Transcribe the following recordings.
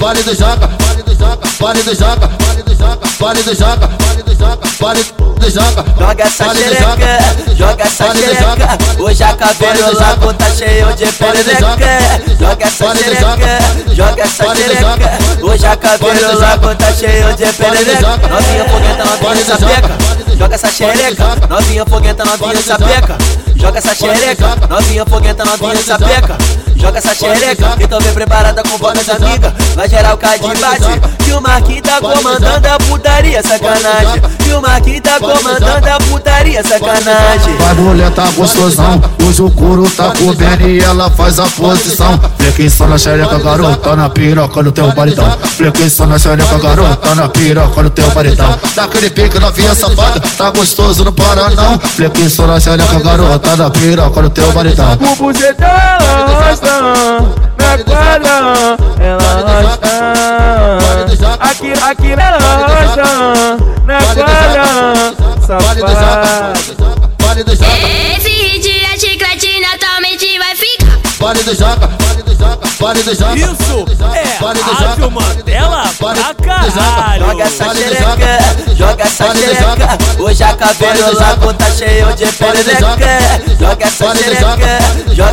pare do joga, pare do joga, pare do joga, pare do joga, pare do pare do pare do joga. Joga essa xereca, joga essa xereca. Hoje a cabelo lago tá cheio de perereca. Joga essa xereca, joga essa xereca. Hoje a cabelo lago tá cheio de perereca. Novinha foguenta, novinha sapeca. Joga essa xereca, novinha foguenta, novinha sapeca. Joga essa xereca, novinha foguenta, novinha sapeca. Joga essa xereca, que tô bem preparada com voz amiga. Vai gerar o bate. Que o Marquinhos tá comandando a putaria, sacanagem. Que o Marquinhos tá comandando a putaria, sacanagem. Vai mulher tá gostosão, hoje o couro tá comendo e ela faz a posição. Flequinho na xereca, garota, na piroca no teu baritão. Flequinho na xereca, garota, na piroca no teu baritão. Daquele pique novinha safada, tá gostoso, não para não. Flequinho na xereca, garota, na piroca no teu baritão. O bucetão ela rocha. Aqui, aqui na rocha, na quadra, safada. Esse hit é chiclete, naturalmente vai ficar. Pare do joga, pare do joga, pare do joga. Isso é Rádio Mandela pra caralho. Joga essa xereca, joga essa xereca. Hoje a cabelo lago tá cheio de perereca. Joga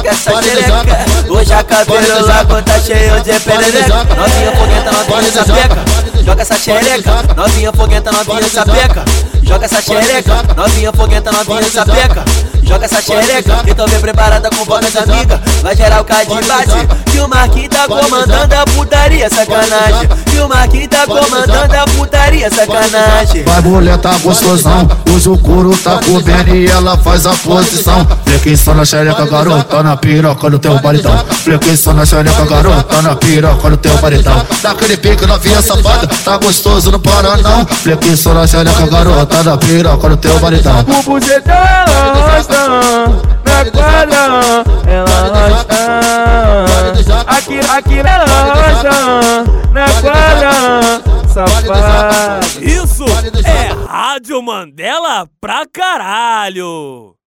joga essa xereca. Hoje a cabelo lago tá cheio de perereca. Novinha foguenta, novinha sapeca. Joga essa xereca, novinha foguenta, novinha sapeca. Joga essa xereca, novinha foguenta, novinha sapeca. Joga essa xereca, tô bem preparada com voz amiga. Vai gerar o bate. Que o Marquinhos tá comandando a putaria, sacanagem. Que o Marquinhos tá comandando a putaria, sacanagem. Vai mulher tá gostosão, hoje o couro tá comendo e ela faz a posição. Flequinho na xereca, garota, na piroca no teu baritão. Flequinho na xereca, garota, na piroca no teu baritão. Daquele pique novinha safada, tá gostoso, não para não. Flequinho na xereca, garota, na piroca no teu baritão. O bucetão rocha, na quadra, ela rocha. Aqui, aqui na rocha, Rádio Mandela pra caralho.